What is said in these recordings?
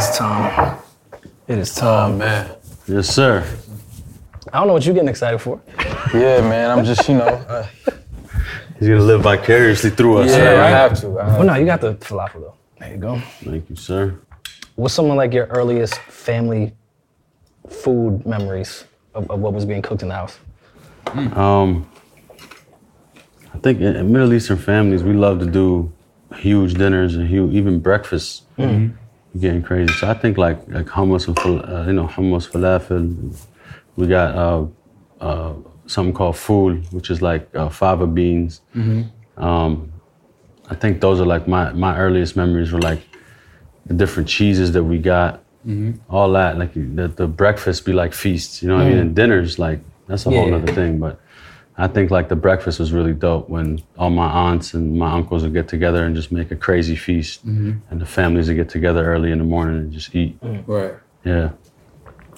is time. It is time. man. Yes, sir. I don't know what you're getting excited for. Yeah, man. I'm just, you know. Uh, He's gonna live vicariously through us. yeah, sir. I have to. I have Well, no, you got the falafel though. There you go. Thank you, sir. What's some of like your earliest family food memories of, of what was being cooked in the house? Um, I think in, in Middle Eastern families, we love to do huge dinners and huge, even breakfasts. Mm-hmm. Getting crazy. So I think like like hummus and uh, you know hummus falafel. We got uh, uh, something called fool, which is like uh, fava beans. Mm-hmm. Um, I think those are like my my earliest memories were like the different cheeses that we got. Mm-hmm. All that like the, the breakfast be like feasts. You know what I mean? And dinners like that's a whole. Yeah. other thing. But I think like the breakfast was really dope when all my aunts and my uncles would get together and just make a crazy feast, Mm-hmm. and the families would get together early in the morning and just eat. Right. Yeah.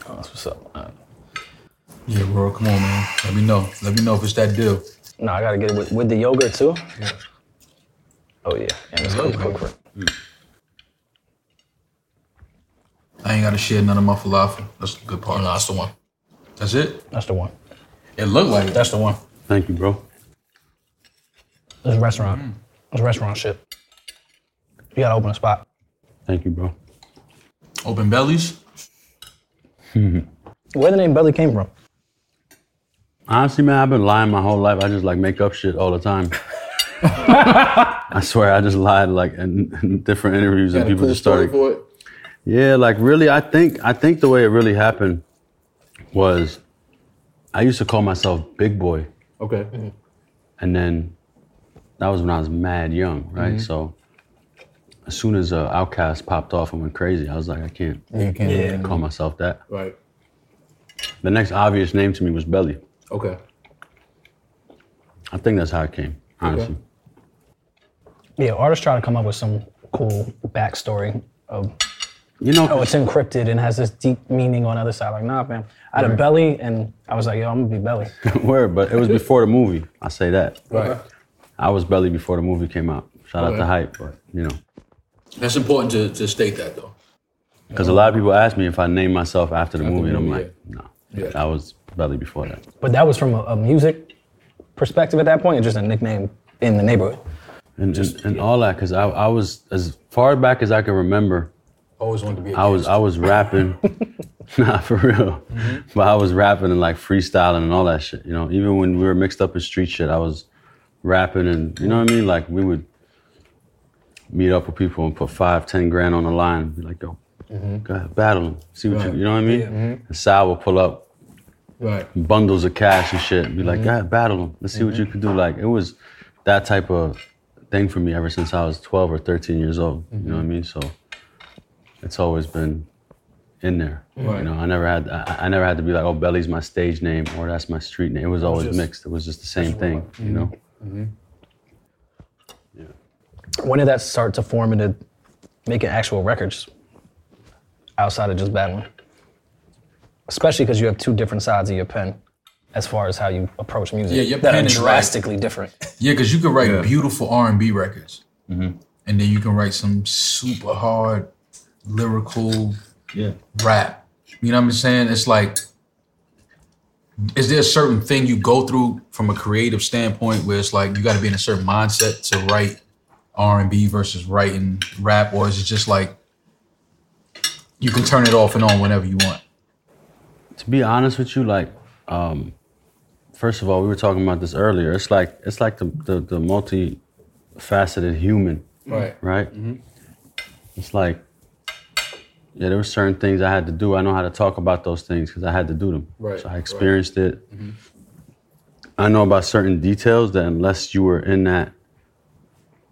Oh, that's what's up. Yeah, bro, come on, man. Let me know. Let me know if it's that deal. no, I gotta get it with, with the yogurt too. Yeah. Oh yeah, yeah let's go. Go for it. I ain't gotta share none of my falafel. That's the good part. No, that's the one. That's it. That's the one. It looked like it. That's the one. Thank you, bro. This restaurant. This restaurant shit. You gotta open a spot. Thank you, bro. Open bellies. Where the name Belly came from? Honestly, man, I've been lying my whole life. I just like make up shit all the time. I swear, I just lied like in, in different interviews, and people cool just story started. for it. Yeah, like really, I think I think the way it really happened was I used to call myself Big Boy, Okay. and then that was when I was mad young, right? So as soon as uh, OutKast popped off and went crazy, I was like, I can't You can't. Yeah. call myself that. Right. The next obvious name to me was Belly. Okay. I think that's how it came, honestly. Yeah, artists try to come up with some cool backstory of You know, oh, it's encrypted and has this deep meaning on the other side. Like, nah, man. I had a belly and I was like, yo, I'm gonna be belly. word, but it was before the movie. I say that. Right. I was Belly before the movie came out. Shout out Okay. to hype, but you know, That's important to, to state that though. because a lot of people ask me if I name myself after the After movie, the and I'm movie, like, no, Yeah. I was Belly before that. But that was from a, a music perspective at that point, or just a nickname in the neighborhood. and, and, and all that because I, I was as far back as I can remember. Always wanted to be. A I was I was rapping, nah for real, mm-hmm. but I was rapping and like freestyling and all that shit. You know, even when we were mixed up in street shit, I was rapping and you know what I mean. Like we would meet up with people and put five, ten grand on the line, and be like, yo, mm-hmm. go ahead, battle them, see what Right. you, you know what I mean. Mm-hmm. And Sal would pull up Right. bundles of cash and shit, and be like, go ahead, battle them, let's see what you could do. Like it was that type of thing for me ever since I was 12 or 13 years old. You know what I mean? So it's always been in there. Right. You know, I never had I, I never had to be like, oh, Belly's my stage name or that's my street name. It was always just- mixed. It was just the same thing. You know. Mm-hmm. Mm-hmm. When did that start to form into making actual records outside of just battling? Especially because you have two different sides of your pen as far as how you approach music Yeah, your that pen are is like- drastically different. Yeah, because you can write beautiful R and B records, mm-hmm. and then you can write some super hard lyrical Yeah. rap. You know what I'm saying? It's like, is there a certain thing you go through from a creative standpoint where it's like you got to be in a certain mindset to write R and B versus writing rap, or is it just like you can turn it off and on whenever you want? To be honest with you, like, um, first of all, we were talking about this earlier. It's like it's like the the, the multi-faceted human. Right. right? It's like, yeah, there were certain things I had to do. I know how to talk about those things because I had to do them. Right, So I right. experienced it. Mm-hmm. I know about certain details that unless you were in that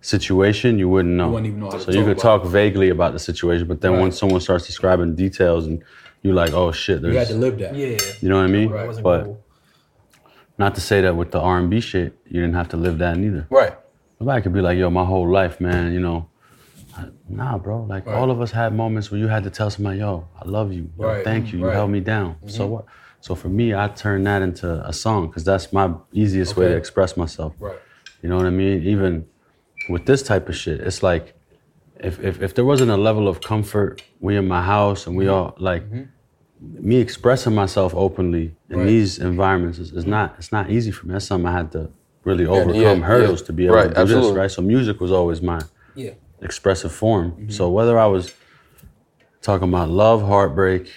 situation, you wouldn't know. wouldn't even know how to so you could about talk vaguely about the situation, but then Right. once someone starts describing details and you're like, oh shit, there's, You had to live that. Yeah. you know what I mean? Right. But cool. not to say that with the R&B shit, you didn't have to live that neither. Right. Nobody could be like, yo, my whole life, man, you know. Nah, bro. Like Right. all of us had moments where you had to tell somebody, yo, I love you. Yo, Right. Thank you. You Right. Mm-hmm. held me down. So mm-hmm. what? So for me, I turned that into a song because that's my easiest way to express myself. Right. You know what I mean? Even with this type of shit, it's like if, if if there wasn't a level of comfort, we in my house and we mm-hmm. all like mm-hmm. me expressing myself openly in Right. these environments is, is not it's not easy for me. That's something I had to really overcome yeah, hurdles yeah. to be able Right, to do absolutely. this, right? So music was always my Yeah. Expressive form. So whether I was talking about love, heartbreak,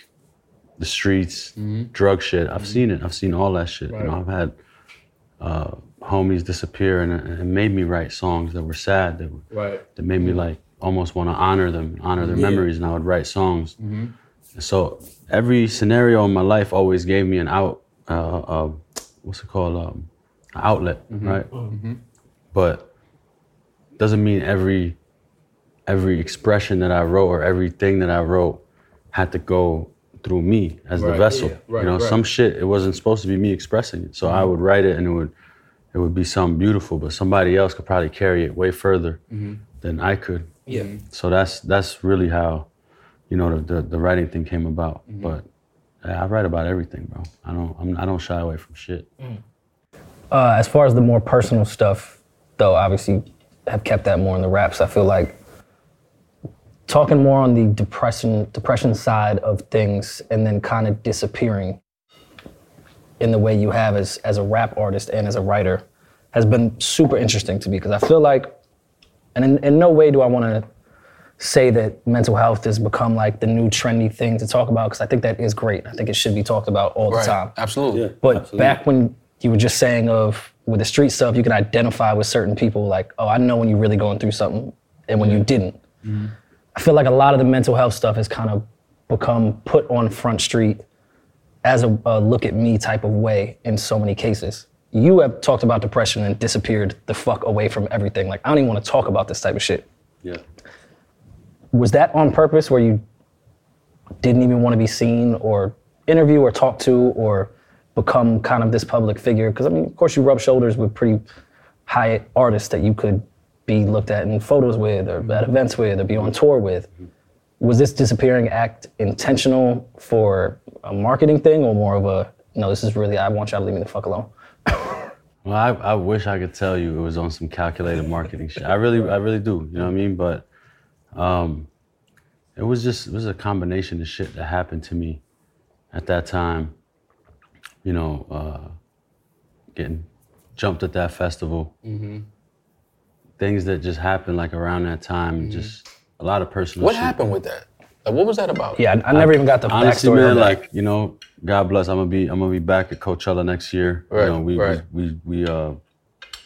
the streets, drug shit, I've seen it. I've seen all that shit. You know, I've had uh, homies disappear and it made me write songs that were sad, that were, Right. that made me like almost want to honor them, honor their memories, and I would write songs. So every scenario in my life always gave me an out, uh, uh, what's it called, um, an outlet, right? But doesn't mean every every expression that I wrote or everything that I wrote had to go through me as the vessel. yeah, right, you know, right. some shit it wasn't supposed to be me expressing it. So I mm-hmm. would write it and it would it would be something beautiful, but somebody else could probably carry it way further mm-hmm. than I could. Yeah. Mm-hmm. So that's that's really how, you know, the the, the writing thing came about. But yeah, I write about everything, bro. I don't I'm, I don't shy away from shit. Mm. Uh, as far as the more personal stuff, though, obviously have kept that more in the raps. I feel like talking more on the depression depression side of things and then kind of disappearing in the way you have as as a rap artist and as a writer has been super interesting to me because I feel like, and in, in no way do I want to say that mental health has become like the new trendy thing to talk about because I think that is great. I think it should be talked about all the time. Absolutely. But back when you were just saying of with the street stuff, you can identify with certain people like, oh, I know when you're really going through something and when you didn't. Mm-hmm. I feel like a lot of the mental health stuff has kind of become put on front street as a, a look at me type of way in so many cases. You have talked about depression and disappeared the fuck away from everything. Like, I don't even want to talk about this type of shit. Yeah. Was that on purpose where you didn't even want to be seen or interview or talk to or become kind of this public figure? Because, I mean, of course, you rub shoulders with pretty high artists that you could be looked at in photos with or at events with or be on tour with. Was this disappearing act intentional for a marketing thing or more of a, no, this is really, I want y'all to leave me the fuck alone? Well, I, I wish I could tell you it was on some calculated marketing shit. I really, I really do. You know what I mean? But um, it was just, it was a combination of shit that happened to me at that time. You know, uh, getting jumped at that festival. Things that just happened like around that time, and just a lot of personal. What shit. happened with that? Like, what was that about? Yeah, I, I never even got the Honestly, backstory man, like you know, God bless. I'm gonna be, I'm gonna be back at Coachella next year. Right, You know, we, right. we, we, we uh,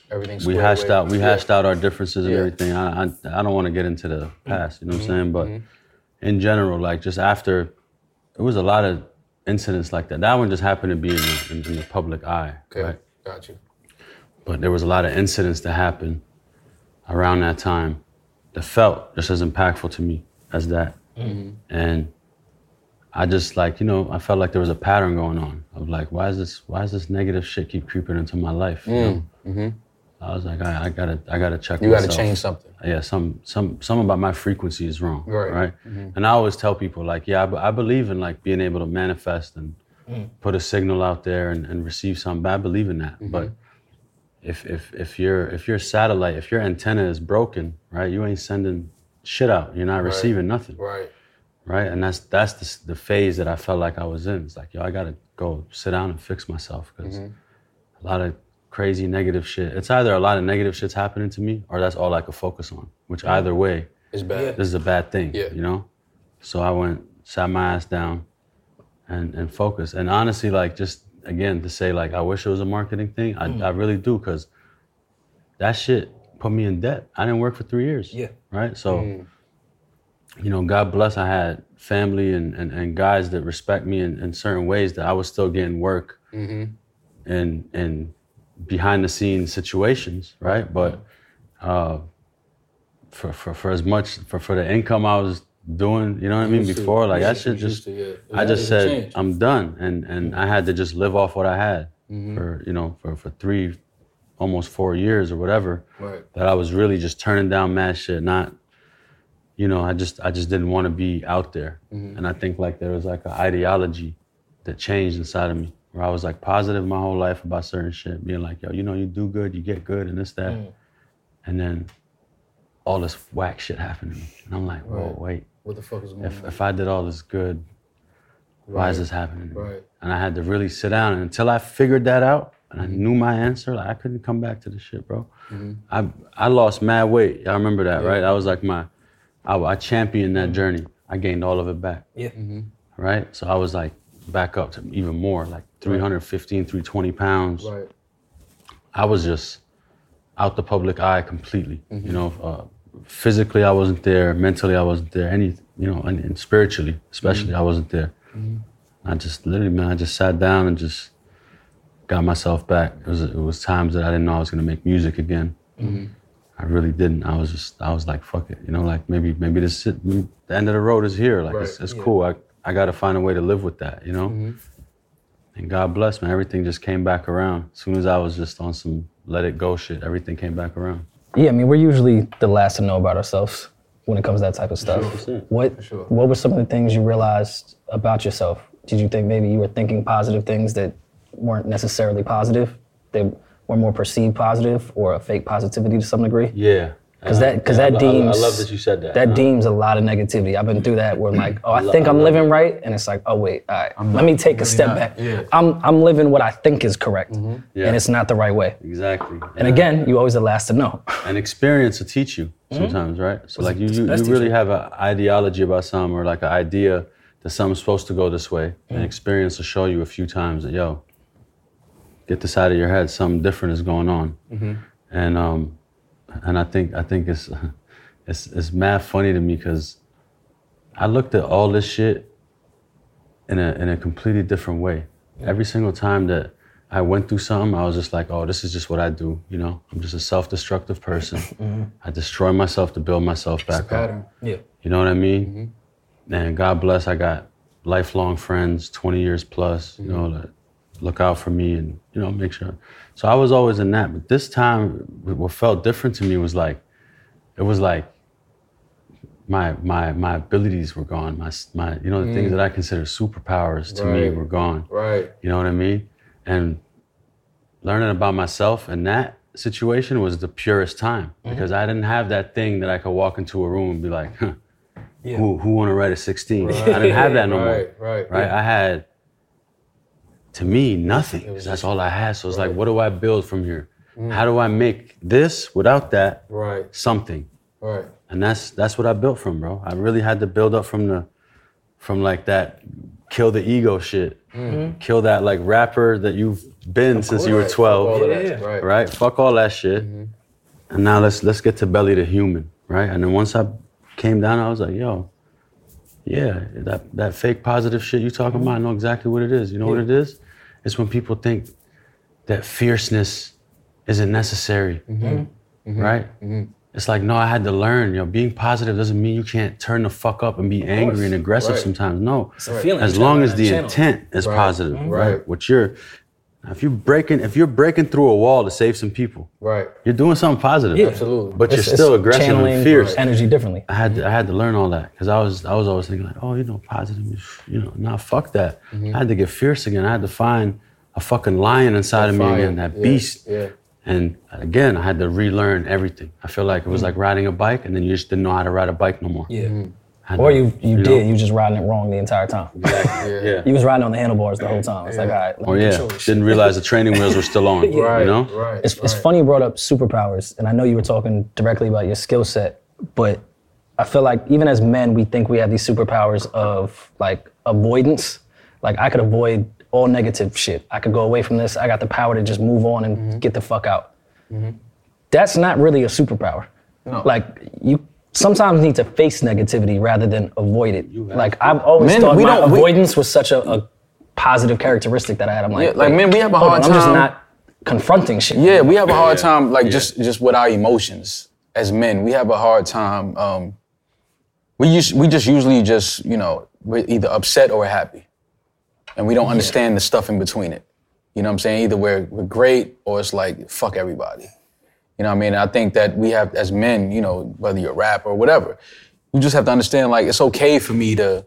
Everything's we hashed away. out we Yeah. hashed out our differences and Yeah. everything. I, I I don't want to get into the past, you know what Mm-hmm. I'm saying? But in general, like just after, it was a lot of incidents like that. That one just happened to be in the, in, in the public eye, Okay, right? got you. But there was a lot of incidents that happened around that time that felt just as impactful to me as that, Mm-hmm. and I just like you know I felt like there was a pattern going on of like why is this why is this negative shit keep creeping into my life? You know? I was like I, I gotta I gotta check. Mm, mm-hmm. You got to change something. yeah, some some some about my frequency is wrong, Right. right? And I always tell people like, yeah, I, I believe in like being able to manifest and put a signal out there and, and receive something. But I believe in that. But if if if your if your satellite, if your antenna is broken, right, you ain't sending shit out. You're not receiving nothing, Right. right? And that's that's the, the phase that I felt like I was in. It's like, yo, I gotta go sit down and fix myself because mm-hmm. a lot of crazy negative shit. It's either a lot of negative shit's happening to me or that's all I could focus on. Which either way, It's bad. this is a bad thing. Yeah. You know? So I went, sat my ass down and and focused. And honestly, like just again to say like I wish it was a marketing thing. I, hmm. I really do because that shit put me in debt. I didn't work for three years. Yeah. Right? So hmm. you know, God bless I had family and, and, and guys that respect me in, in certain ways that I was still getting work mm-hmm. in in behind the scenes situations, right? But uh, for, for for as much for, for the income I was doing, you know what I mean, before, like that should just, to, yeah. I just said changed. I'm done and and I had to just live off what I had for, you know, for for three almost four years or whatever. Right. That I was really just turning down mad shit, not you know, I just I just didn't want to be out there. And I think like there was like an ideology that changed inside of me where I was like positive my whole life about certain shit, being like, yo, you know, you do good, you get good, and this, that. And then all this whack shit happened to me. And I'm like, whoa, Right. wait. What the fuck is going If, on? if I did all this good, why is this happening? Right. And I had to really sit down. And until I figured that out and I mm-hmm. knew my answer, like I couldn't come back to the shit, bro. Mm-hmm. I I lost mad weight. Y'all remember that, right? I was like my, I, I championed that mm-hmm. journey. I gained all of it back, Yeah. right? So I was like back up to even more, like 315, 320 pounds. Right. I was just out the public eye completely. You know, uh, physically I wasn't there, mentally I wasn't there, any you know, and, and spiritually especially mm-hmm. I wasn't there. Mm-hmm. I just literally, man, I just sat down and just got myself back. It was it was times that I didn't know I was gonna make music again. Mm-hmm. I really didn't. I was just I was like, fuck it, you know, like maybe maybe this is- maybe the end of the road is here. Like it's, Right. it's cool. I I got to find a way to live with that, you know. And God bless, man. Everything just came back around. As soon as I was just on some let it go shit, everything came back around. Yeah, I mean, we're usually the last to know about ourselves when it comes to that type of stuff. 100%. What sure. What were some of the things you realized about yourself? Did you think maybe you were thinking positive things that weren't necessarily positive? They were more perceived positive, or a fake positivity to some degree? Yeah. Because that, uh, because Yeah, that I, I- deems I love that you said that. That Uh, deems a lot of negativity. I've been through that where I'm mm. like, oh, I think I I'm living right, and it's like, oh wait, all right, let me take a step not. back. Yeah. I'm I'm living what I think is correct, mm-hmm. Yeah. and it's not the right way. Exactly. And again, you always the last to know. and experience will teach you mm-hmm. sometimes, right? So like you, you, you really have an ideology about something or like an idea that something's supposed to go this way, and mm. experience will show you a few times that yo, get this out of your head, something different is going on, mm-hmm. and um, and I think I think it's it's it's mad funny to me because I looked at all this shit in a in a completely different way. Every single time that I went through something, I was just like, oh, this is just what I do. You know, I'm just a self-destructive person. Mm-hmm. I destroy myself to build myself back up. Pattern. Yeah. You know what I mean? Mm-hmm. And God bless, I got lifelong friends, 20 years plus, you mm-hmm. know, that look out for me and, you know, make sure. So I was always in that. But this time, what felt different to me was like, it was like my my my abilities were gone. My my you know the things mm. that I consider superpowers to me were gone. Right. You know what I mean? And learning about myself in that situation was the purest time mm-hmm. because I didn't have that thing that I could walk into a room and be like, huh, who who want to write a 16? I didn't have that no more. Right. Right. Right? I had to me nothing. 'cause that's all I had. So it's like, what do I build from here? Mm. How do I make this without that Right. something? Right. And that's that's what I built from, bro. I really had to build up from the from like that kill the ego shit. Mm. Mm-hmm. Kill that like rapper that you've been since you were Right. 12 All. Yeah. Right. right? Fuck all that shit. Mm-hmm. And now let's let's get to belly to human, right? And then once I came down, I was like, yo, yeah, that that fake positive shit you talking about, I know exactly what it is. You know what it is? It's when people think that fierceness isn't necessary, mm-hmm. Mm-hmm. Mm-hmm. right? It's like, no, I had to learn. You know, being positive doesn't mean you can't turn the fuck up and be angry and aggressive Right. sometimes. No, It's a feeling. as long as the channel. intent is Right. positive, Mhm. right? Right. What you're, if you're breaking, if you're breaking through a wall to save some people, Right. you're doing something positive. Yeah. Absolutely. But you're still it's aggressive and fierce. energy differently. I had to, I had to learn all that because I was I was always thinking like, oh, you know, positive, you know, nah, fuck that. Mm-hmm. I had to get fierce again. I had to find a fucking lion inside of me Fire. again, that Yeah, beast. Yeah. And again, I had to relearn everything. I feel like it was like riding a bike, and then you just didn't know how to ride a bike no more. Yeah. I had Or to- you you, know? did. You was just riding it wrong the entire time. yeah. yeah. You was riding on the handlebars the whole time. It's like, all right, let Oh yeah, control didn't realize the training wheels were still on. Right. You know? Right. It's, it's funny you brought up superpowers, and I know you were talking directly about your skill set, but I feel like even as men, we think we have these superpowers of like avoidance. Like I could avoid all negative shit. I could go away from this. I got the power to just move on and Mm-hmm. get the fuck out. That's not really a superpower. No. Like you sometimes we need to face negativity rather than avoid it. Like I've always Men, thought we my don't- we- avoidance was such a, a positive characteristic that I had. I'm like, Yeah, like, wait, man, we have a hold hard on, I'm just time- not confronting shit. Yeah, we have a hard Yeah. time, like Yeah. just just with our emotions as men. We have a hard time. Um, we us- we just usually just you know we're either upset or happy, and we don't understand the stuff in between it. You know what I'm saying? Either we're we're great or it's like fuck everybody. You know what I mean? I think that we have as men, you know, whether you're a rapper or whatever, you just have to understand like it's okay for me to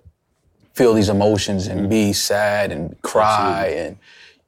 feel these emotions and be mm-hmm. sad and cry and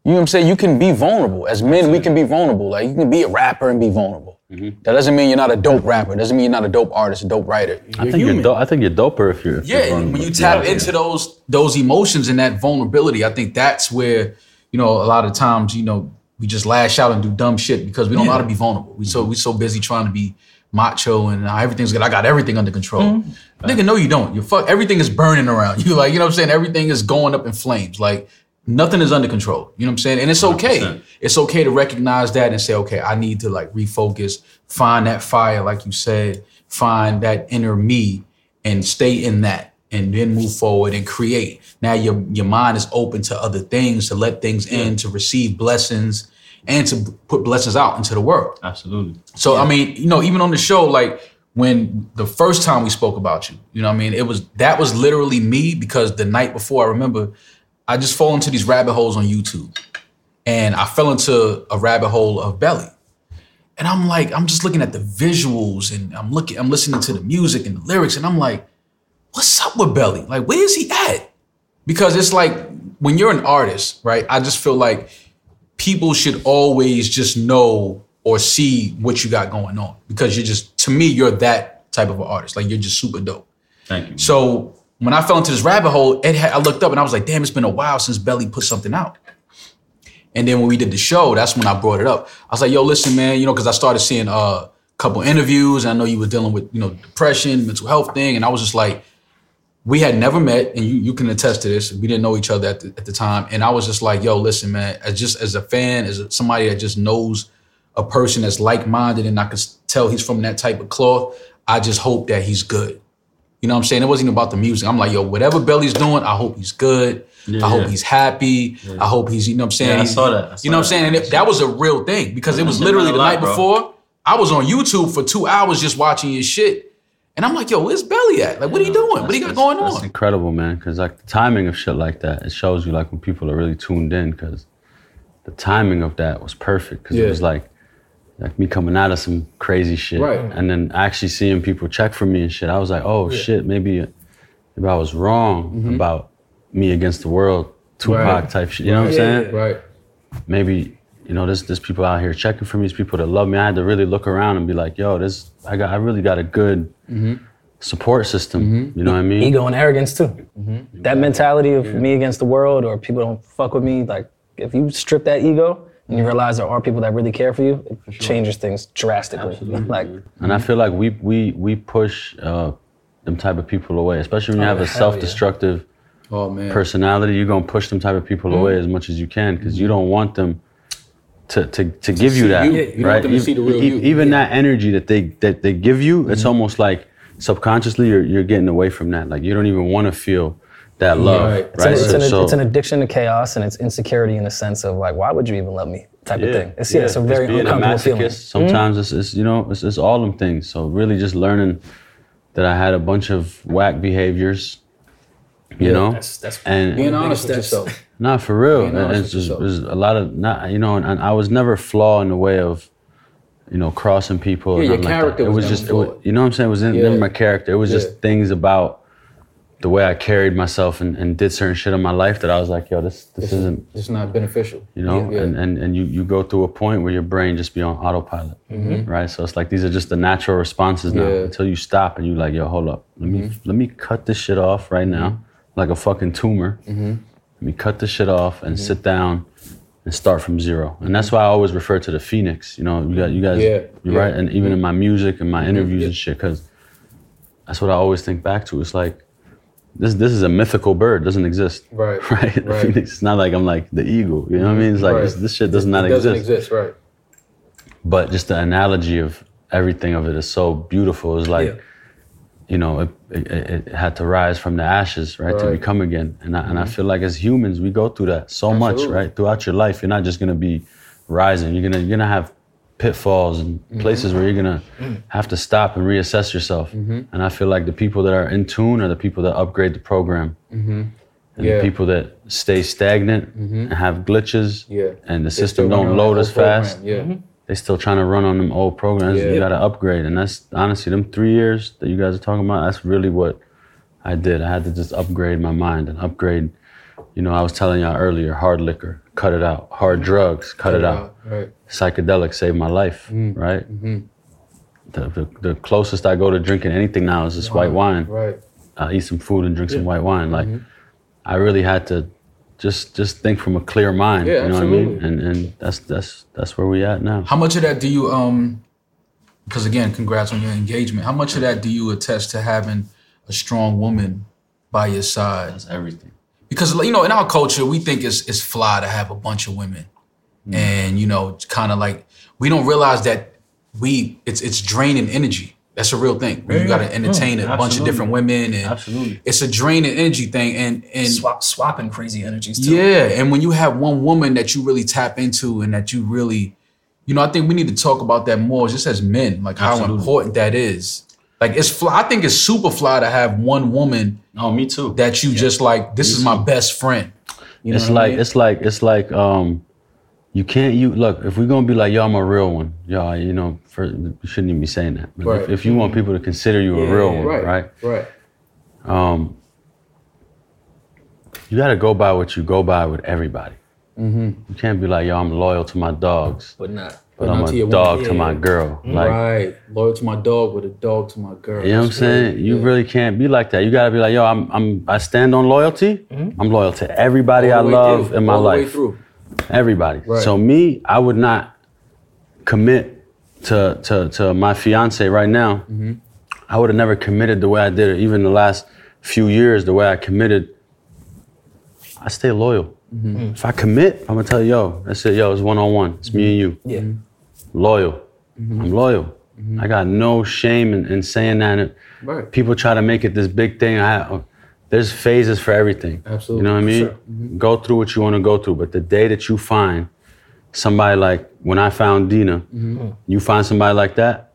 you know what I'm saying? You can be vulnerable. As men, we can be vulnerable. Like you can be a rapper and be vulnerable. Mm-hmm. That doesn't mean you're not a dope rapper. Doesn't mean you're not a dope artist, a dope writer. I think human. you're do- I think you're doper if you're. If you're Yeah, when you tap Yeah. into those those emotions and that vulnerability, I think that's where you know a lot of times you know we just lash out and do dumb shit because we don't know how to be vulnerable. We so we so busy trying to be macho and everything's good. I got everything under control. Mm-hmm. Nigga, no, you don't. You fuck. Everything is burning around you. Like you know what I'm saying. Everything is going up in flames. Like nothing is under control. You know what I'm saying. And it's okay. 100%. It's okay to recognize that and say, okay, I need to like refocus, find that fire, like you said, find that inner me, and stay in that, and then move forward and create. Now your your mind is open to other things, to let things in, to receive blessings, and to put blessings out into the world. Absolutely. So I mean, you know, even on the show, like when the first time we spoke about you, you know, what I mean, it was that was literally me because the night before, I remember, I just fall into these rabbit holes on YouTube, and I fell into a rabbit hole of Belly, and I'm like, I'm just looking at the visuals, and I'm looking, I'm listening to the music and the lyrics, and I'm like, what's up with Belly? Like, where is he at? Because it's like when you're an artist, right? I just feel like people should always just know or see what you got going on because you're just to me you're that type of an artist like you're just super dope Thank you. so when i fell into this rabbit hole it had, i looked up and i was like damn it's been a while since belly put something out and then when we did the show that's when i brought it up i was like yo listen man you know because i started seeing uh, a couple interviews and i know you were dealing with you know depression mental health thing and i was just like we had never met, and you you can attest to this. We didn't know each other at the, at the time, and I was just like, "Yo, listen, man. As just as a fan, as a, somebody that just knows a person that's like minded, and I can tell he's from that type of cloth. I just hope that he's good. You know what I'm saying? It wasn't even about the music. I'm like, yo, whatever Belly's doing, I hope he's good. I hope yeah. he's happy. I hope he's, you know what I'm saying? Yeah, I saw that. I you know what I'm saying? And that. it, that was a real thing because it was literally the lot, night bro. before. I was on YouTube for two hours just watching his shit. And I'm like, yo, where's Belly at? Like, what are you doing? What do you got That's- going That's on? incredible, man. Because like the timing of shit like that, it shows you like when people are really tuned in. Because the timing of that was perfect. Because Yeah. it was like like me coming out of some crazy shit, Right. and then actually seeing people check for me and shit. I was like, oh shit, maybe maybe I was wrong about me against the world, Tupac Mm-hmm. Right. type shit. You know what I'm saying? Right. maybe you know there's there's people out here checking for me. There's people that love me. I had to really look around and be like, yo, this I got I really got a good mm-hmm. support system. Mm-hmm. You know what I mean? Ego and arrogance too. Mm-hmm. That mentality of me against the world or people don't fuck with me. Like if you strip that ego and you realize there are people that really care for you, it changes things drastically. Like And I feel like we we we push uh, them type of people away, especially when you oh, have a self-destructive Oh man. personality. You're gonna push them type of people away as much as you can because you don't want them to to, to give you that, you. You right? want them to Even- see the real you. Even that energy that they that they give you, it's mm-hmm. almost like subconsciously you're you're getting away from that. Like you don't even want to feel that love, Right. right? It's it's, an, it's, So- an, so- it's an addiction to chaos and it's insecurity in the sense of like, why would you even love me? Type of thing. It's yeah, it's a very being uncomfortable masochist, feeling. Sometimes mm-hmm. it's, it's you know it's, it's all them things. So really, just learning that I had a bunch of whack behaviors, you know, that's- that's and Being honest with yourself. Not for real. Being honest It's just yourself. there's a lot of not you know, and, and I was never flaw in the way of, you know, crossing people. Yeah, your nothing like that. character It was was never just it was, flawed. you know what I'm saying. It was in, Yeah. never my character. It was Yeah. just things about the way I carried myself and, and did certain shit in my life that I was like, yo, this this isn't It's not beneficial. you know Yeah. and, and and you you go through a point where your brain just be on autopilot right so it's like these are just the natural responses now Mm-hmm. Yeah. until you stop and you like yo hold up let me let me cut this shit off right now Mm-hmm. Like a fucking tumor let me cut the shit off and Mm-hmm. sit down and start from zero and that's why i always refer to the phoenix you know you got you guys Yeah, you're yeah. Mm-hmm. right and even in my music and my interviews yeah. and shit because that's what i always think back to it's like this this is a mythical bird doesn't exist Right, right, The right. phoenix it's not like i'm like the eagle you know what i mean it's like Right. this, this shit does not it doesn't exist exist, right? but just the analogy of everything of it is so beautiful. It's like, Yeah. You know, it, it, it had to rise from the ashes, right, to become again. And I, and I feel like as humans, we go through that so much, right? Throughout your life, you're not just gonna be rising. You're gonna you're gonna have pitfalls and places where you're gonna have to stop and reassess yourself. And I feel like the people that are in tune are the people that upgrade the program. And Yeah. the people that stay stagnant and have glitches Yeah. and the system don't load as fast Yeah. They still trying to run on them old programs. Yeah. You got to upgrade, and that's honestly them three years that you guys are talking about. That's really what I did. I had to just upgrade my mind and upgrade. You know, I was telling y'all earlier, hard liquor, cut it out. Hard drugs, cut, it out. Right. Psychedelics saved my life, Mm. right? the, the, the closest I go to drinking anything now is just white wine. Right. I eat some food and drink some white wine. Like I really had to just just think from a clear mind. Yeah, you know what I mean? absolutely. And and that's that's that's where we at now. How much of that do you um? Because again, congrats on your engagement. How much of that do you attest to having a strong woman by your side? That's everything. because you know in our culture we think it's it's fly to have a bunch of women and you know kind of like we don't realize that we it's it's draining energy that's a real thing you got to entertain a bunch of different women and Absolutely. it's a draining energy thing and and Swap, swapping crazy energies too. yeah and when you have one woman that you really tap into and that you really you know i think we need to talk about that more just as men like how important that is like it's fly i think it's super fly to have one woman Oh, me too. that you just like this is my best friend you know it's what I like mean? it's like it's like um you can't you look if we're gonna be like yo I'm a real one yo you know for, you shouldn't even be saying that but Right. if, if you want people to consider you a real one right, right um you got to go by what you go by with everybody Mm-hmm. you can't be like yo I'm loyal to my dogs But not. but not I'm to a your dog woman. to my Yeah. girl like right loyal to my dog with a dog to my girl You know what I'm saying? good. You really can't be like that. You gotta be like, yo, I'm, I'm, I stand on loyalty. I'm loyal to everybody Mm-hmm. All I love through, in my all the way life. Everybody. Right. So me, I would not commit to to to my fiance right now. Mm-hmm. I would have never committed the way I did it. Even the last few years, the way I committed, I stay loyal. Mm-hmm. If I commit, I'm gonna tell you, yo, that's it, yo, it's one on one. It's me and you Yeah. loyal. Mm-hmm. I'm loyal. I got no shame in, in saying that. Right. People try to make it this big thing. I, there's phases for everything. Absolutely. You know what I mean? Sure. Mm-hmm. Go through what you want to go through. But the day that you find somebody like when I found Dina, Mm-hmm. you find somebody like that,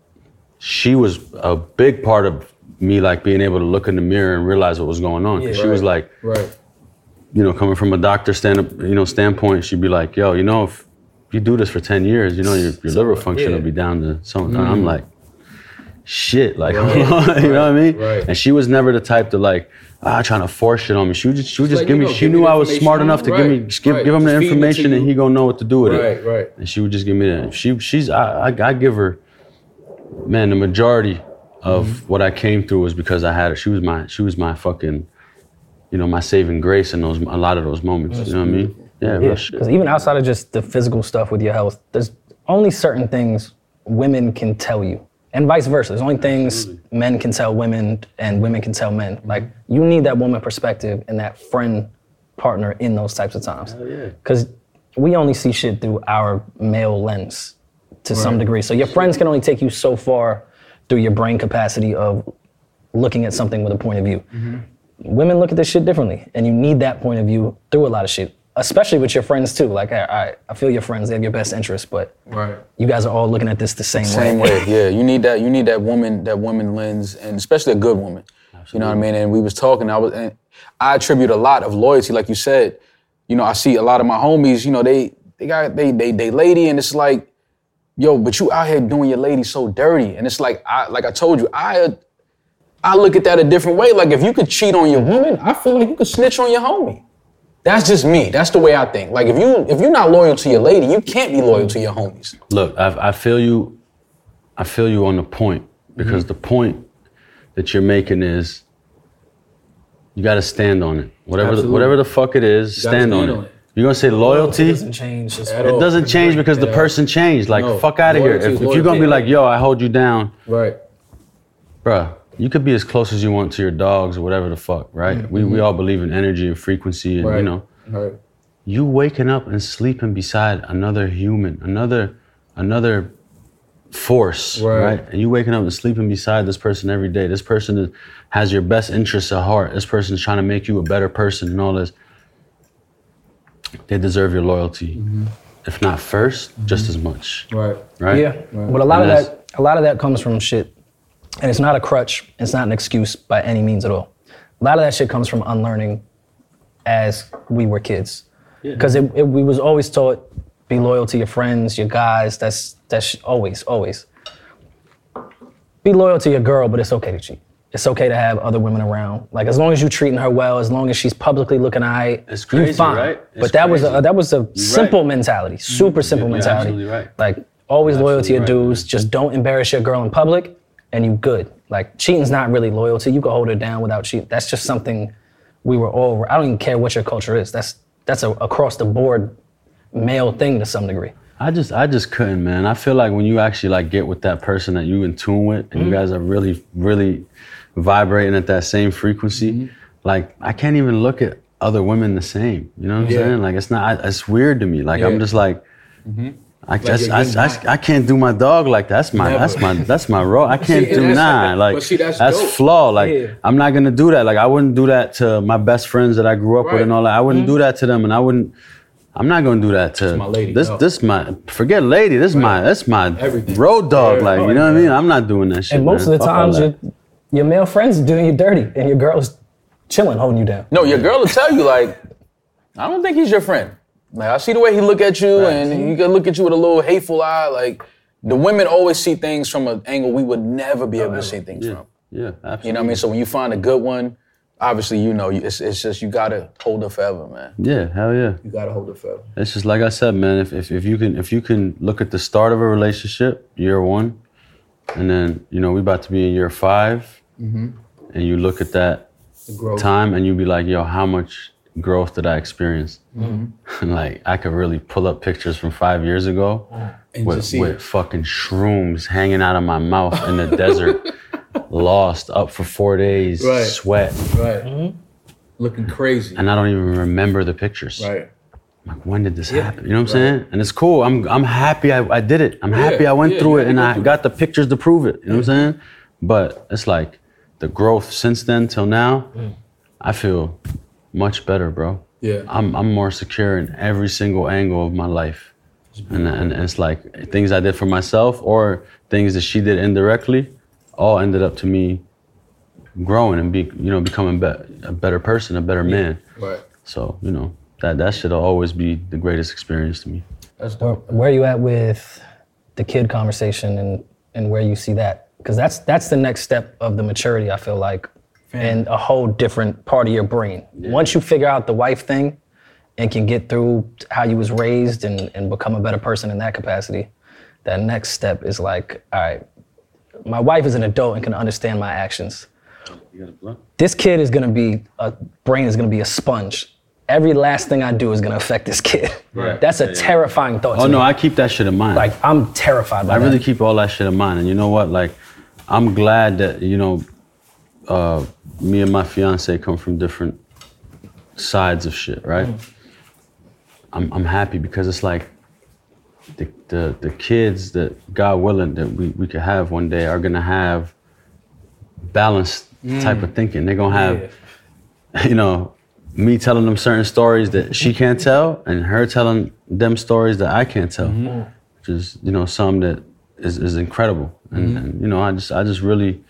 she was a big part of me like being able to look in the mirror and realize what was going on. 'Cause Yeah. she was like, right you know, coming from a doctor stand up, you know, standpoint, she'd be like, yo, you know, if you do this for 10 years, you know, your, your liver function yeah. will be down to something. I'm like, shit, like, Right, you know what I mean? right. And she was never the type to like, ah, trying to force shit on me. She would just, she would just like, give me, know, she give knew the I was smart enough it. to give me, just give, right. give him the Just feed it to information and he gonna know what to do with it. right right And she would just give me that. She, she's, I, I, I give her, man, the majority of Mm-hmm. what I came through was because I had her. She was my, she was my fucking, you know, my saving grace in those, a lot of those moments. you know what I mean? Yeah, real Yeah, because even outside of just the physical stuff with your health, there's only certain things women can tell you, and vice versa. There's only things men can tell women, and women can tell men. Like you need that woman perspective and that friend partner in those types of times. Because we only see shit through our male lens to some degree. So your friends can only take you so far through your brain capacity of looking at something with a point of view mm-hmm. women look at this shit differently, and you need that point of view through a lot of shit, especially with your friends too. Like, all right, I feel your friends; they have your best interest, but right you guys are all looking at this the same, Same way. way, yeah. You need that. You need that woman, that woman lens, and especially a good woman. You know what I mean? And we was talking. I was, and I attribute a lot of loyalty, like you said. You know, I see a lot of my homies. You know, they they got they they they lady, and it's like, yo, but you out here doing your lady so dirty, and it's like I like I told you, I I look at that a different way. Like if you could cheat on your woman, I feel like you could snitch on your homie. That's just me. That's the way I think. Like if you if you're not loyal to your lady, you can't be loyal to your homies. Look, I, I feel you. I feel you on the point because Mm-hmm. the point that you're making is you got to stand on it. Whatever, the, whatever the fuck it is, gotta stand, on, stand it. it. You're gonna say loyalty. It doesn't change. At It all. doesn't change because the person changed. Like, No. fuck out of here. If, if you're gonna be like, yo, I hold you down, right bruh, you could be as close as you want to your dogs or whatever the fuck, right? We, we all believe in energy and frequency and, Mm-hmm. right you know, right you waking up and sleeping beside another human, another another force, Right. right. And you waking up and sleeping beside this person every day. This person is, has your best interests at heart. This person is trying to make you a better person and all this. They deserve your loyalty, Mm-hmm. if not 1st just as much, right right? Yeah, but a lot And of that, a lot of that comes from shit, and it's not a crutch. It's not an excuse by any means at all. A lot of that shit comes from unlearning, as we were kids, because it, it, we was always taught be loyal to your friends, your guys. That's that's always always. Be loyal to your girl, but it's okay to cheat. It's okay to have other women around. Like as long as you're treating her well, as long as she's publicly looking eye, It's crazy, fine. right? It's but that was a that was a simple right. mentality, super mm-hmm. simple you're mentality. absolutely right. Like Always loyal to your dudes. Just don't embarrass your girl in public, and you good. Like cheating's not really loyalty. You can hold her down without cheating. That's just something we were all. I don't even care what your culture is. That's that's a across the board male thing to some degree. I just I just couldn't, man. I feel like when you actually like get with that person that you in tune with and you mm-hmm. guys are really, really vibrating at that same frequency, mm-hmm. like I can't even look at other women the same. You know what I'm Yeah. saying? Like it's not it's weird to me. Like Yeah. I'm just like mm-hmm. I, just, you're I, I. I can't do my dog like that's my Never. that's my that's my role. I can't See, do and that's- nah. Like see, that's dope. flaw. Like Yeah. I'm not gonna do that. Like I wouldn't do that to my best friends that I grew up with and all that. I wouldn't do mm-hmm. that to them, and I wouldn't. I'm not gonna do that to my lady, this. no. This my forget lady. This is my that's my Everything. road dog. Yeah, like you right, know what I mean. I'm not doing that shit. And most man. of the Fuck times, your, your male friends doing you dirty, and your girl's chilling, holding you down. No, your girl will tell you like, I don't think he's your friend. Like I see the way he look at you, and he can look at you with a little hateful eye. Like the women always see things from an angle we would never be able to see things yeah, from. yeah, absolutely. You know what I mean? So when you find a good one, obviously you know it's, it's just you gotta hold her forever, man. Yeah, hell yeah. You gotta hold it forever. It's just like I said, man. If, if if you can if you can look at the start of a relationship, year one, and then you know we about to be in year 5 Mm-hmm. and you look at that time and you be like, yo, how much growth that I experienced. Mm-hmm. Like I could really pull up pictures from five years ago mm-hmm. And with, with fucking shrooms hanging out of my mouth in the desert, lost up for four days, Right. sweat, Right. Mm-hmm. Looking crazy. and I don't even remember the pictures. Right. Like, when did this happen? You know what I'm saying? And it's cool. I'm I'm happy I, I did it. I'm happy I went yeah, through you it and I through got the pictures to prove it. You know what I'm saying? But it's like the growth since then till now, mm. I feel much better, bro. Yeah. I'm I'm more secure in every single angle of my life. And, and it's like things I did for myself or things that she did indirectly all ended up to me growing and be you know becoming be- a better person, a better man. Right. So, you know, that that should always be the greatest experience to me. That's Where, where are you at with the kid conversation and, and where you see that? Because that's that's the next step of the maturity, I feel like, and a whole different part of your brain. Once you figure out the wife thing and can get through how you was raised and, and become a better person in that capacity, that next step is like, all right, my wife is an adult and can understand my actions. This kid is gonna be a brain is gonna be a sponge. Every last thing I do is gonna affect this kid. Right. That's a Yeah, yeah. terrifying thought. Oh no, me. I keep that shit in mind. Like I'm terrified by I that. really keep all that shit in mind. And you know what? Like, I'm glad that you know, uh, me and my fiance come from different sides of shit, right? Mm. I'm I'm happy because it's like the the the kids that God willing that we we could have one day are gonna have balanced mm. type of thinking. They're gonna have, you know, me telling them certain stories that she can't tell, and her telling them stories that I can't tell, mm-hmm. which is you know some that is is incredible. And, mm-hmm. and you know, I just I just really,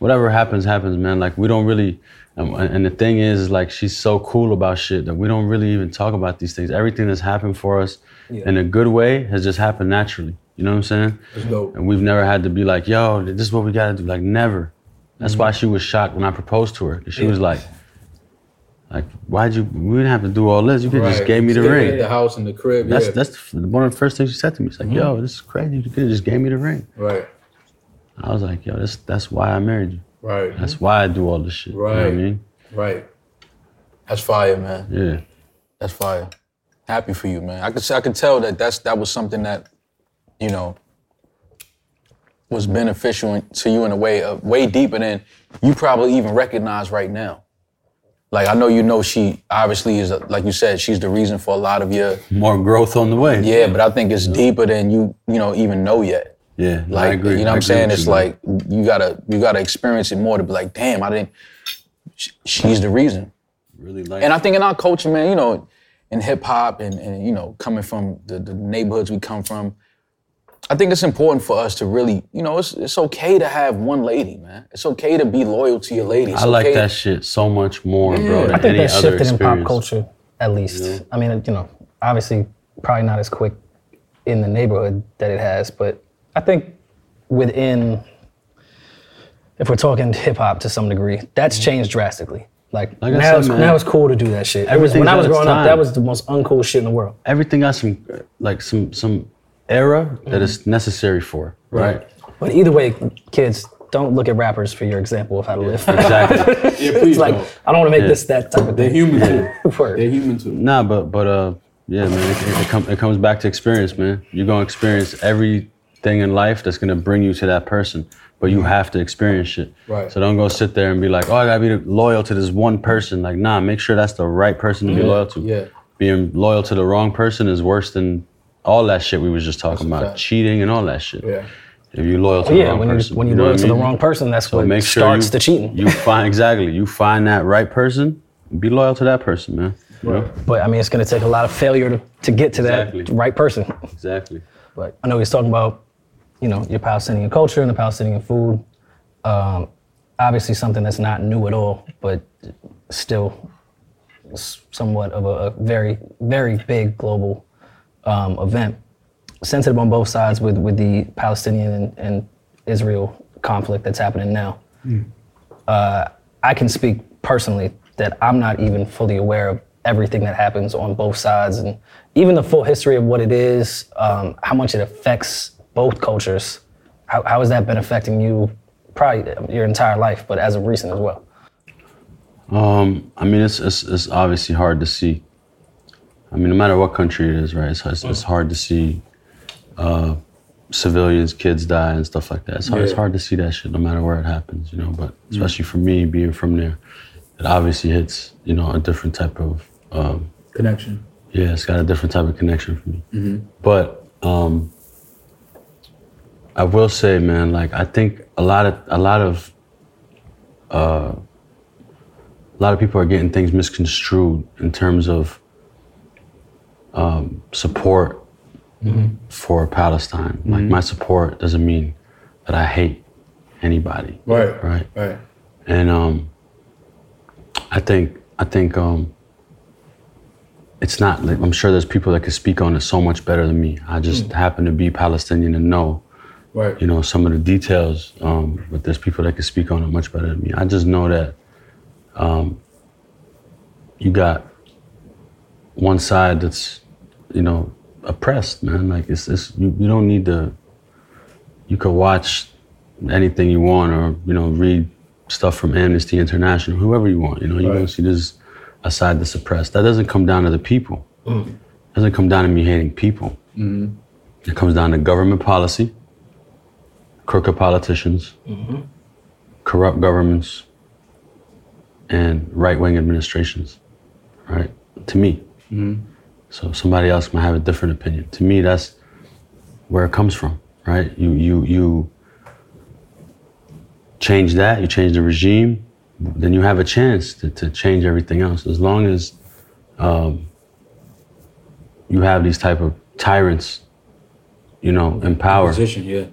whatever happens happens, man. Like we don't really. And, and the thing is, is, like she's so cool about shit that we don't really even talk about these things. Everything that's happened for us in a good way has just happened naturally. You know what I'm saying? That's dope. And we've never had to be like, yo, this is what we gotta do. Like, never. That's why mm-hmm. she was shocked when I proposed to her. she was like, like, why'd you, we didn't have to do all this. You could just Right. gave me the ring. The house and the crib. That's, yeah. that's the- one of the first things she said to me. She's like, yo, mm-hmm. this is crazy. You could have just gave me the ring. right. I was like, yo, that's, that's why I married you. Right. That's why I do all this shit. You know what I Right. mean? right. That's fire, man. Yeah. That's fire. Happy for you, man. I could I could tell that that's that was something that, you know, was beneficial to you in a way uh, way deeper than you probably even recognize right now. Like I know you know she obviously is a, like you said she's the reason for a lot of your More growth on the way. yeah, but I think it's deeper than you you know even know yet. Yeah. no, Like I agree. you know I what I'm saying? It's you, man. like you gotta you gotta experience it more to be like, damn, I didn't. sh- She's the reason. really like And I think in our culture, man, you know, in hip hop and, and you know, coming from the, the neighborhoods we come from, I think it's important for us to really, you know, it's it's okay to have one lady, man. It's okay to be loyal to your lady. It's I like okay- that shit so much more, bro, than I think any that other shifted in pop culture, at least. I mean, you know, obviously, probably not as quick in the neighborhood that it has, but I think within, if we're talking hip hop to some degree, that's changed drastically. Like, Like now, said, it's, man, now it's cool to do that shit. It was, when I was its growing up, that was the most uncool shit in the world. everything got some like some some era that it's necessary for, right? But either way, kids, don't look at rappers for your example of how to live. Exactly. Yeah, please it's like don't. I don't want to make this that type of They're thing. human too. Word. They're human too. nah, but but uh, yeah, man, it, it, com- it comes back to experience, man. You're gonna experience everything in life that's gonna bring you to that person, but you mm-hmm. have to experience it. Right. So don't go sit there and be like, oh, I gotta be loyal to this one person. Like, nah, make sure that's the right person to be loyal to. Yeah. Being loyal to the wrong person is worse than all that shit we was just talking That's about, fact. cheating and all that shit. Yeah. If you're loyal to Oh, the yeah, wrong when you person, when you know loyal to I the wrong person, that's So what make sure starts you, the cheating. You find exactly. You find that right person. Be loyal to that person, man. You know? but I mean, it's going to take a lot of failure to, to get to that right person. Exactly. But I know he's talking about, you know, your Palestinian culture and the Palestinian food. Um, obviously, something that's not new at all, but still somewhat of a, a very, very big global um, event. Sensitive on both sides with, with the Palestinian and, and Israel conflict that's happening now. Uh, I can speak personally that I'm not even fully aware of everything that happens on both sides and even the full history of what it is, um, how much it affects both cultures. How, how has that been affecting you probably your entire life, but as of recent as well? Um, I mean, it's, it's it's obviously hard to see. I mean, no matter what country it is, right? It's it's, it's hard to see uh, civilians, kids die, and stuff like that. It's hard, it's hard to see that shit, no matter where it happens, you know. But especially for me, being from there, it obviously hits, you know, a different type of um, Connection. yeah, it's got a different type of connection for me. But um, I will say, man, like I think a lot of a lot of uh, a lot of people are getting things misconstrued in terms of um, support for Palestine. Like my support doesn't mean that I hate anybody. Right. Right. Right. And um, I think I think um, it's not. Like, I'm sure there's people that could speak on it so much better than me. I just happen to be Palestinian and know, Right. you know, some of the details. Um, but there's people that can speak on it much better than me. I just know that um, you got one side that's, you know, oppressed, man. Like it's, it's you, you don't need to. You could watch anything you want, or you know, read stuff from Amnesty International, whoever you want. You know, you're Right. gonna see this a side that's oppressed. That doesn't come down to the people. It doesn't come down to me hating people. It comes down to government policy, crooked politicians, corrupt governments, and right-wing administrations. Right? To me. So somebody else might have a different opinion. To me, that's where it comes from. Right? You you you change that, you change the regime, then you have a chance to, to change everything else. As long as um, you have these type of tyrants, you know, in power, Position. Yeah.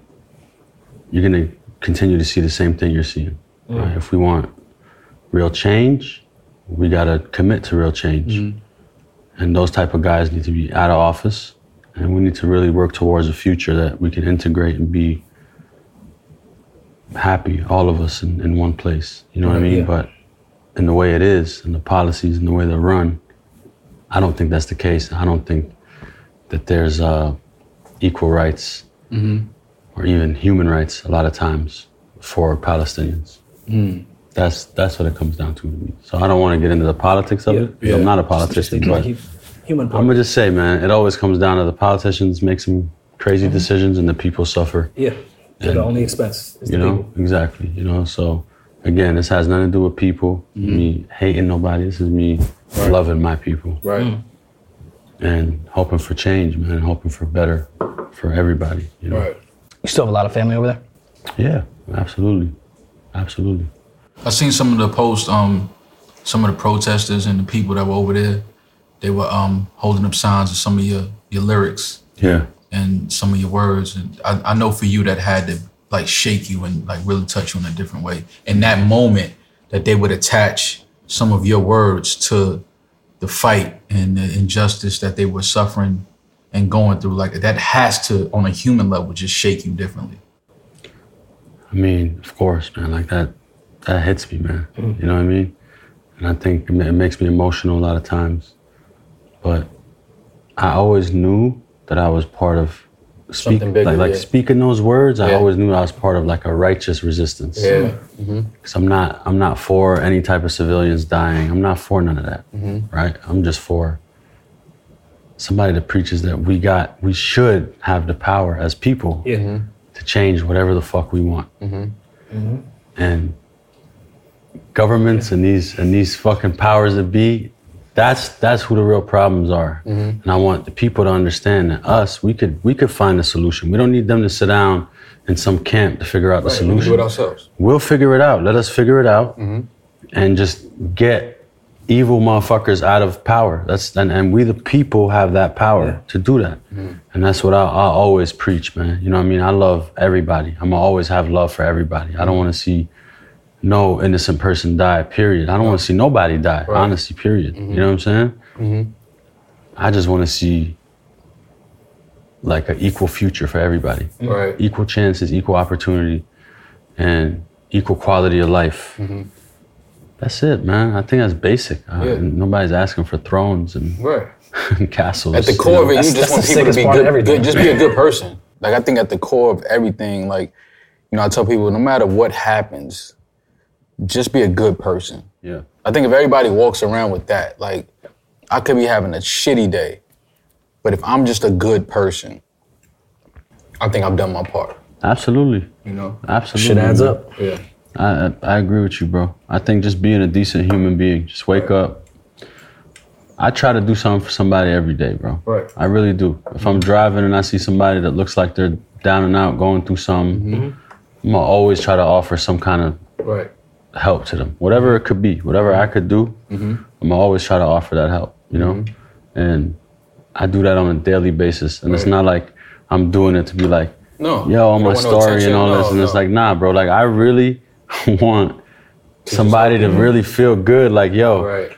You're gonna continue to see the same thing you're seeing. Mm. Right? If we want real change, we gotta commit to real change. Mm. And those type of guys need to be out of office, and we need to really work towards a future that we can integrate and be happy, all of us in, in one place. You know what I mean? yeah. But in the way it is, and the policies and the way they're run, I don't think that's the case. I don't think that there's uh, equal rights mm-hmm. Or even human rights a lot of times for Palestinians. Hmm. That's that's what it comes down to to me. So I don't want to get into the politics of Yeah. it. 'cause I'm not a Just politician, the but hu- human I'm gonna just say, man, it always comes down to the politicians make some crazy mm-hmm. decisions and the people suffer. yeah. So the only expense is You the know, people. exactly. You know, so again, this has nothing to do with people, mm-hmm. me hating nobody. This is me loving my people Right. Mm. and hoping for change, man, hoping for better for everybody. You know. Right. You still have a lot of family over there? Yeah, absolutely, absolutely. I seen some of the posts, um, some of the protesters and the people that were over there. They were um, holding up signs of some of your your lyrics Yeah. and some of your words, and I, I know for you that had to like shake you and like really touch you in a different way. In that moment, that they would attach some of your words to the fight and the injustice that they were suffering and going through, like that has to, on a human level, just shake you differently. I mean, of course, man. Like that, that hits me, man. You know what I mean? And I think it makes me emotional a lot of times. But I always knew that I was part of speak bigger, like, like yeah. speaking those words, I always knew I was part of like a righteous resistance. Yeah. Because I'm not I'm not for any type of civilians dying. I'm not for none of that. Mm-hmm. Right? I'm just for somebody that preaches that we got we should have the power as people Yeah. to change whatever the fuck we want. Mm-hmm. And governments and these and these fucking powers that be, that's that's who the real problems are. Mm-hmm. And I want the people to understand that us, we could we could find a solution. We don't need them to sit down in some camp to figure out the We can solution. do it ourselves. We'll figure it out. Let us figure it out Mm-hmm. and just get evil motherfuckers out of power. That's and, and we the people have that power to do that. Mm-hmm. And that's what I, I always preach, man. You know what I mean? I love everybody. I'm always have love for everybody. I don't want to see no innocent person die. Period. I don't want to see nobody die. Right. Honestly, period. You mm-hmm. know what I'm saying? Mm-hmm. I just want to see like an equal future for everybody Right. equal chances, equal opportunity, and equal quality of life. Mm-hmm. That's it, man. I think that's basic. Uh, Yeah. nobody's asking for thrones and, Right. and castles. At the you core of it, you just want people to be good, good. Just be a good person. Like I think at the core of everything, like you know, I tell people, no matter what happens, just be a good person. Yeah. I think if everybody walks around with that, like I could be having a shitty day, but if I'm just a good person, I think I've done my part. Absolutely. You know? Absolutely. Shit adds up. Yeah. I, I agree with you, bro. I think just being a decent human being, just wake up. I try to do something for somebody every day, bro. Right. I really do. If I'm driving and I see somebody that looks like they're down and out, going through something, I'm gonna always try to offer some kind of Right. help to them, whatever it could be, whatever I could do. I'm gonna always try to offer that help, you know, and I do that on a daily basis. And it's not like I'm doing it to be like, No. yo, on my don't no story and all No, this. And it's like, nah, bro. Like I really want somebody to really feel good. Like, yo, Right.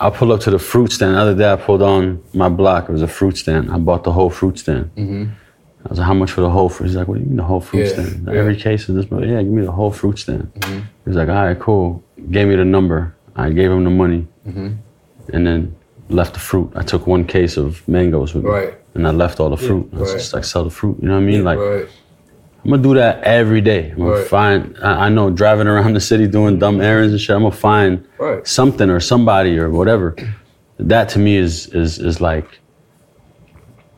I pull up to the fruit stand. The other day I pulled on my block. It was a fruit stand. I bought the whole fruit stand. Mm-hmm. I was like, how much for the whole fruit? He's like, what do you mean the whole fruit Yeah, stand? yeah. Every case of this, but yeah, give me the whole fruit stand. Mm-hmm. He was like, all right, cool. Gave me the number. I gave him the money, mm-hmm. and then left the fruit. I took one case of mangoes with me, Right. and I left all the fruit. I was Right. just like, sell the fruit. You know what I mean? like, right. I'm gonna do that every day. I'm gonna find. I, I know driving around the city doing dumb errands and shit. I'm gonna find Right. something or somebody or whatever. That to me is is is like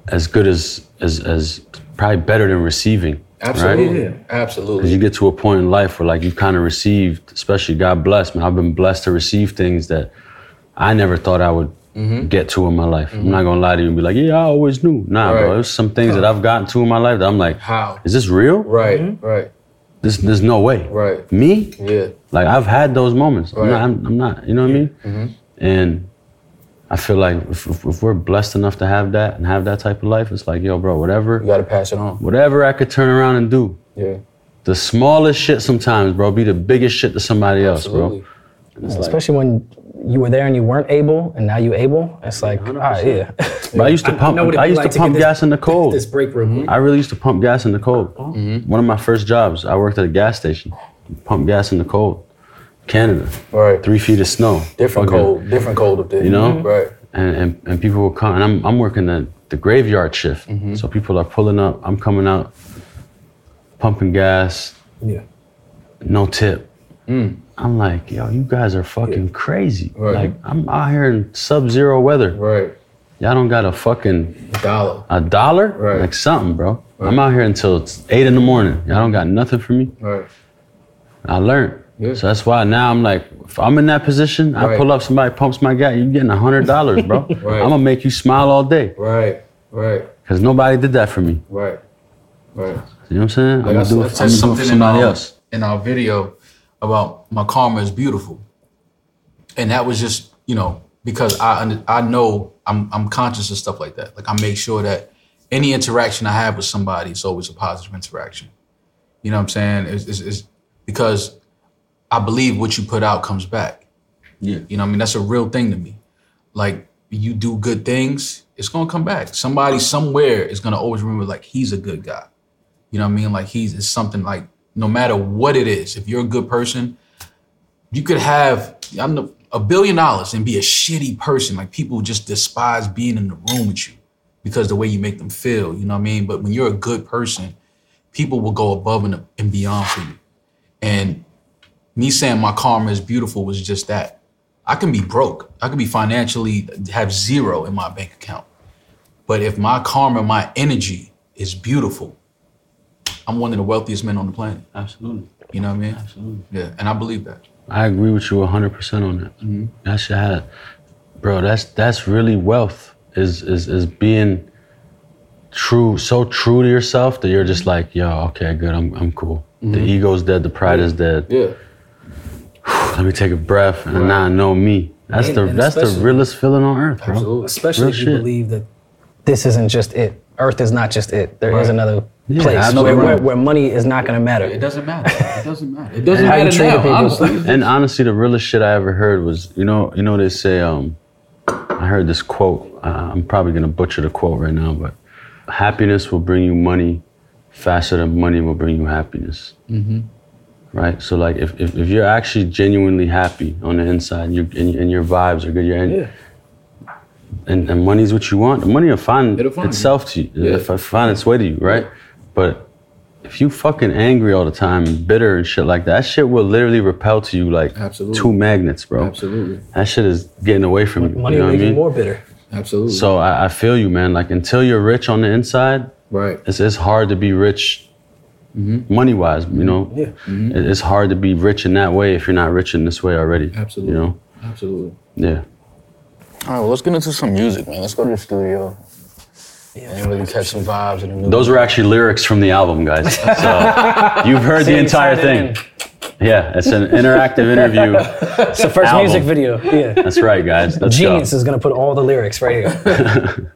as good as as as probably better than receiving. Absolutely. Right? Absolutely. Because you get to a point in life where like you kind of received, especially God bless me. I've been blessed to receive things that I never thought I would Mm-hmm. get to in my life. I'm not gonna lie to you and be like, yeah, I always knew. Nah, Right. bro. There's some things that I've gotten to in my life that I'm like, How? is this real? Right. Right. This, there's no way. Right. Me? Yeah. Like I've had those moments. I'm, Right. not, I'm, I'm not. You know what I mean? Mm-hmm. And I feel like if, if, if we're blessed enough to have that and have that type of life, it's like, yo, bro, whatever, You gotta pass it on. whatever I could turn around and do. Yeah. The smallest shit sometimes, bro, be the biggest shit to somebody else, bro. It's like, Especially when you were there and you weren't able, and now you able. It's like, all right, yeah. Ah, bro, I used to pump. know what I used like to to pump this- gas in the cold. This break real quick. I really used to pump gas in the cold. Oh. Mm-hmm. One of my first jobs, I worked at a gas station. Pump gas in the cold. Canada. Right. Three feet of snow. Different Fucking- cold. Different cold up there. You know? Mm-hmm. Right. and, and, and people will come and I'm, I'm working the, the graveyard shift mm-hmm. so people are pulling up i'm coming out pumping gas Yeah. no tip Mm. i'm like yo you guys are fucking crazy Right. like i'm out here in sub-zero weather Right. y'all don't got a fucking Dollar. a dollar Right. like something bro i'm out here until it's eight in the morning y'all don't got nothing for me Right. i learned Yeah. so that's why now I'm like, if I'm in that position, I pull up, somebody pumps my guy, you getting a hundred dollars, bro. Right. I'm gonna make you smile all day. Right. Right. Cause nobody did that for me. Right. Right. You know what I'm saying? Like I'm gonna do it, said I'm gonna do it something for in somebody our, else. in our video about my karma is beautiful, and that was just you know because I I know I'm I'm conscious of stuff like that. Like I make sure that any interaction I have with somebody is always a positive interaction. You know what I'm saying? It's, it's, it's because I believe what you put out comes back. Yeah. You know what I mean? That's a real thing to me. Like you do good things, it's gonna come back. Somebody somewhere is gonna always remember like he's a good guy. You know what I mean? Like he's it's something like no matter what it is, if you're a good person, you could have I don't a billion dollars and be a shitty person. Like people just despise being in the room with you because the way you make them feel, you know what I mean? But when you're a good person, people will go above and, and beyond for you. And me saying my karma is beautiful was just that. I can be broke. I can be financially have zero in my bank account. But if my karma, my energy is beautiful, I'm one of the wealthiest men on the planet. Absolutely. You know what I mean? Absolutely. Yeah, and I believe that. I agree with you 100% on that. Mm-hmm. That shit had, bro, that's that's really wealth is is is being true, so true to yourself that you're just like, yo, okay, good, I'm I'm cool. The ego's dead, the pride is dead. Mm-hmm. Yeah. Let me take a breath and now I know me. That's And- the and that's the realest feeling on earth, bro. Absolutely. Especially Real if you shit. believe that this isn't just it. Earth is not just it. There is Right. another Yeah, place where, where, where money is not going to matter. It doesn't matter. It doesn't matter. It doesn't How you matter treat now, people. honestly. And honestly, the realest shit I ever heard was, you know, you know, they say, um, I heard this quote. Uh, I'm probably gonna butcher the quote right now, but happiness will bring you money faster than money will bring you happiness. Right. So like, if, if, if you're actually genuinely happy on the inside, and, you and, and your vibes are good, you're in, and, and money's what you want. The money will find It'll find itself to you. Yeah. If find its way to you, right? But if you fucking angry all the time bitter and shit like that, that shit will literally repel to you like Absolutely. two magnets, bro. Absolutely. That shit is getting away from you. Money you know will what I you mean? more bitter. Absolutely. So I, I feel you, man. Like until you're rich on the inside, right. it's, it's hard to be rich mm-hmm. money wise, you know? Yeah. Mm-hmm. It- It's hard to be rich in that way if you're not rich in this way already. Absolutely. You know? Absolutely. Yeah. All right, well, let's get into some music, man. Let's go to the studio Yeah, and really catch some vibes in the new. Those were actually lyrics from the album, guys. So you've heard the entire sign it thing. Yeah, it's an interactive interview. It's the first Album. music video. Yeah. That's right, guys. Let's Genius go. is going to put all the lyrics right here.